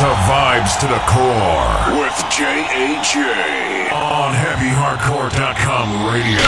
to Vibes to the Core with J.A.J. on HeavyHardcore.com radio.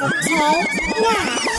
The.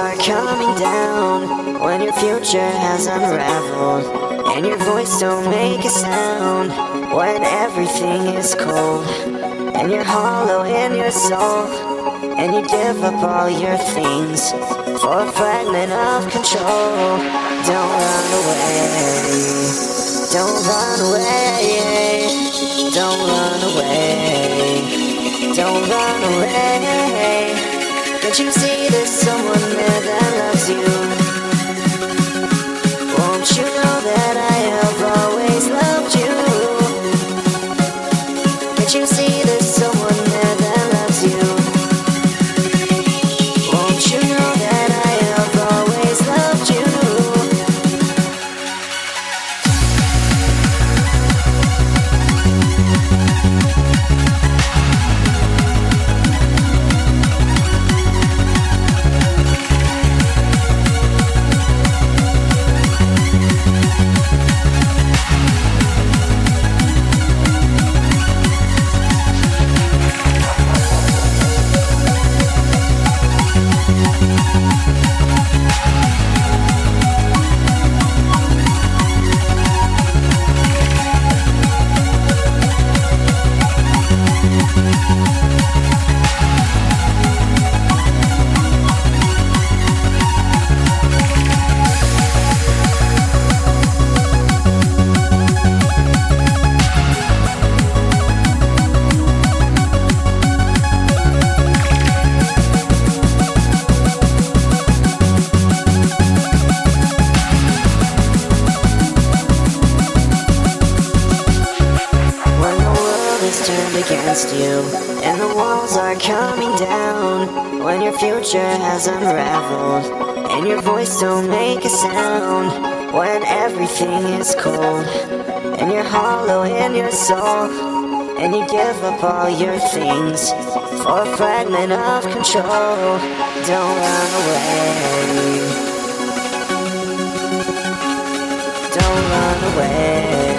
Are coming down, when your future has unraveled and your voice don't make a sound, when everything is cold and you're hollow in your soul, and you give up all your things for a fragment of control. Don't run away, don't run away, don't run away. Don't run away. Won't you know that I have always against you and the walls are coming down, when your future has unraveled and your voice don't make a sound, when everything is cold and you're hollow in your soul, and you give up all your things for a fragment of control. Don't run away. Don't run away.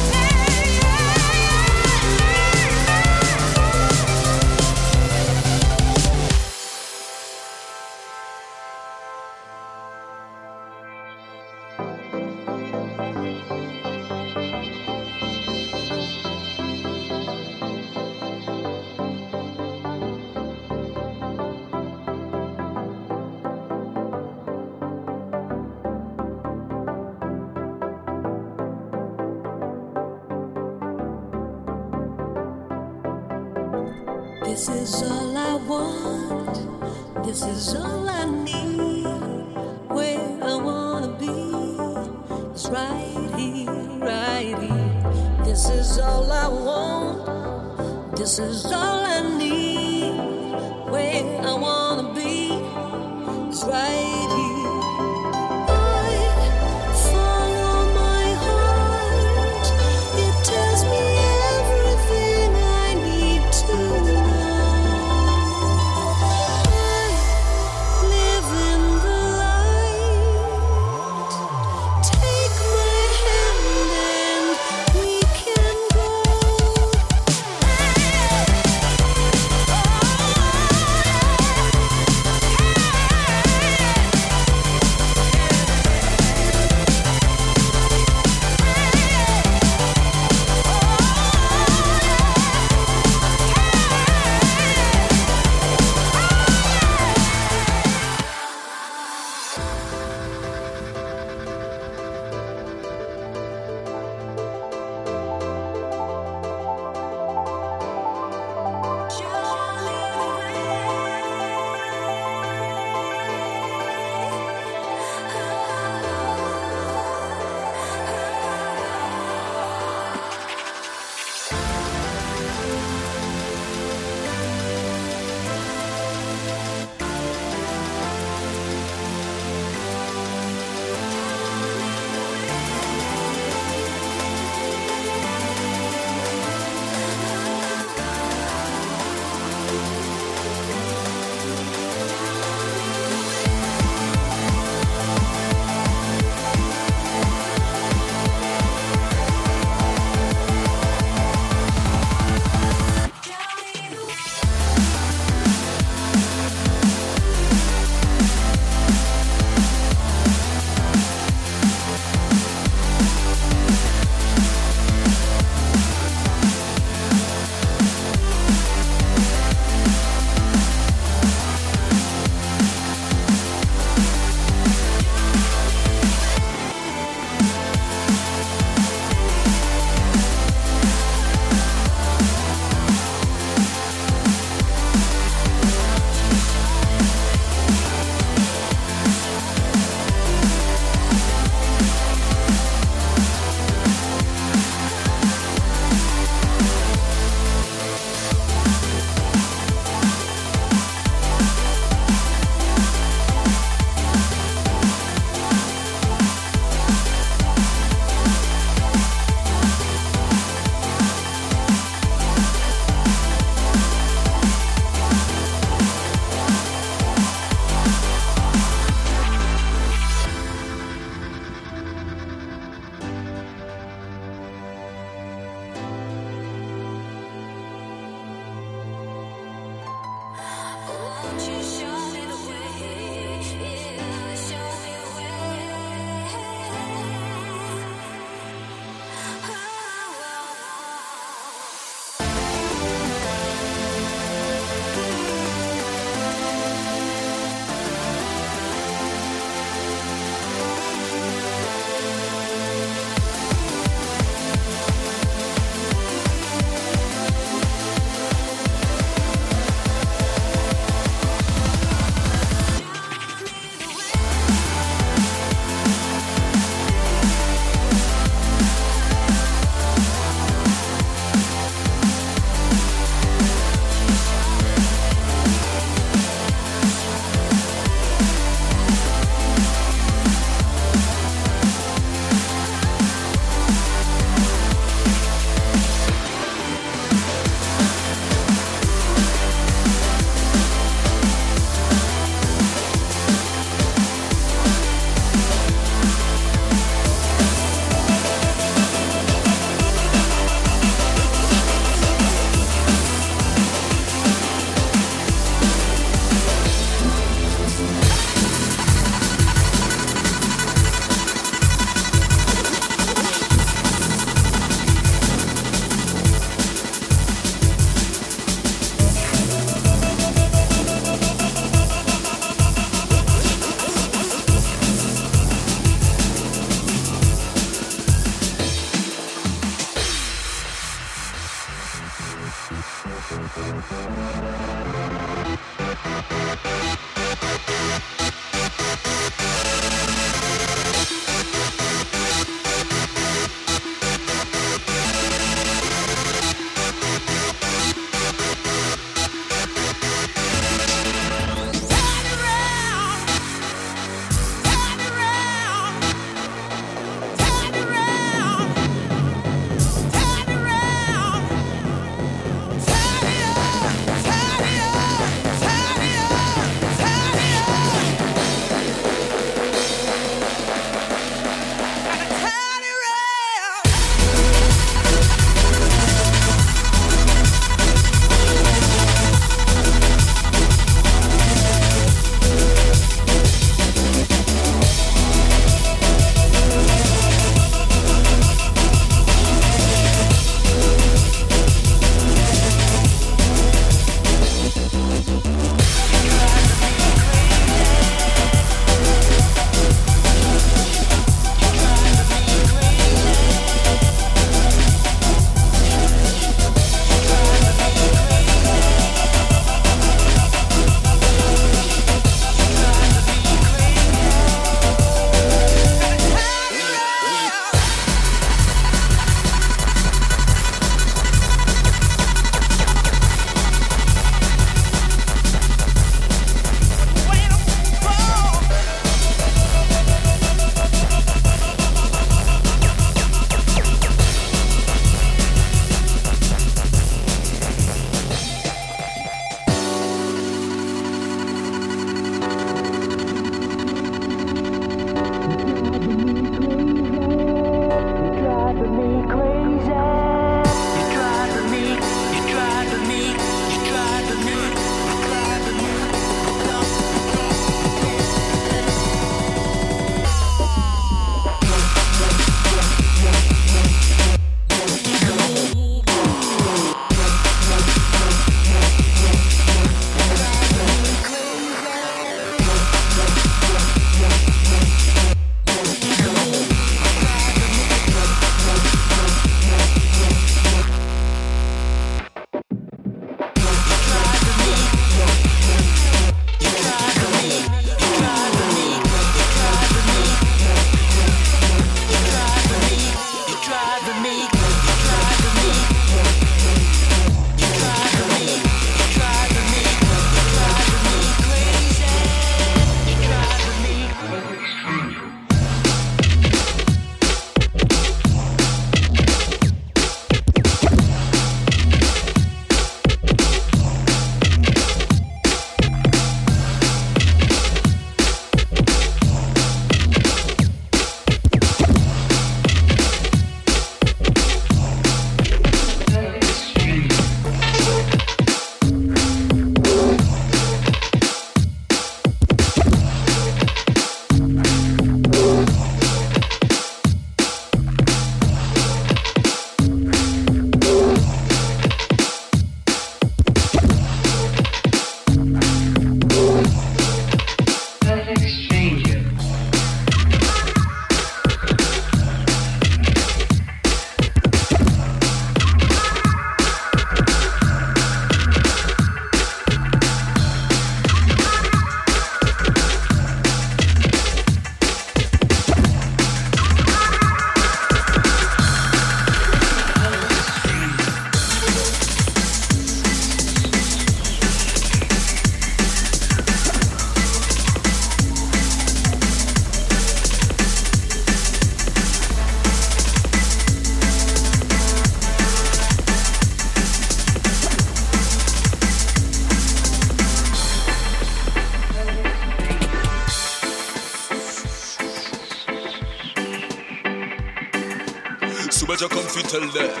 fi tell them.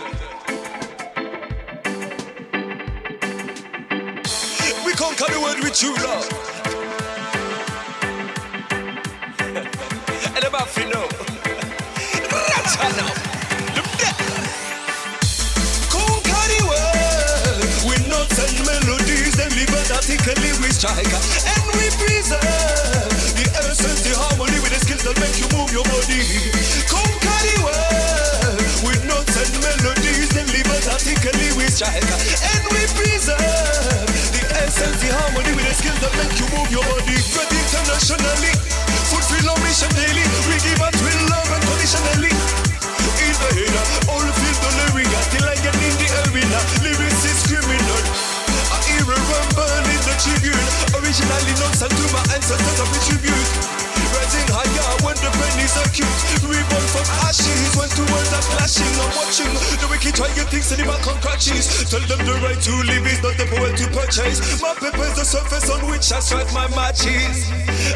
things in the back on crutches. Tell them the right to live is not the power to purchase. My paper is the surface on which I strike my matches.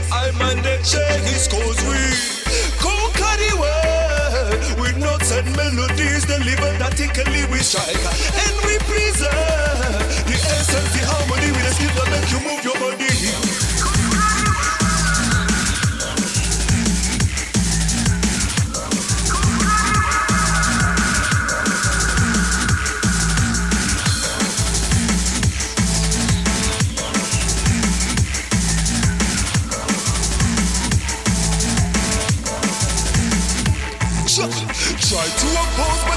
I man the chase cause we go world with notes and melodies delivered articulately we strike and we preserve the essence, the harmony with the skill that make you move your body. Who's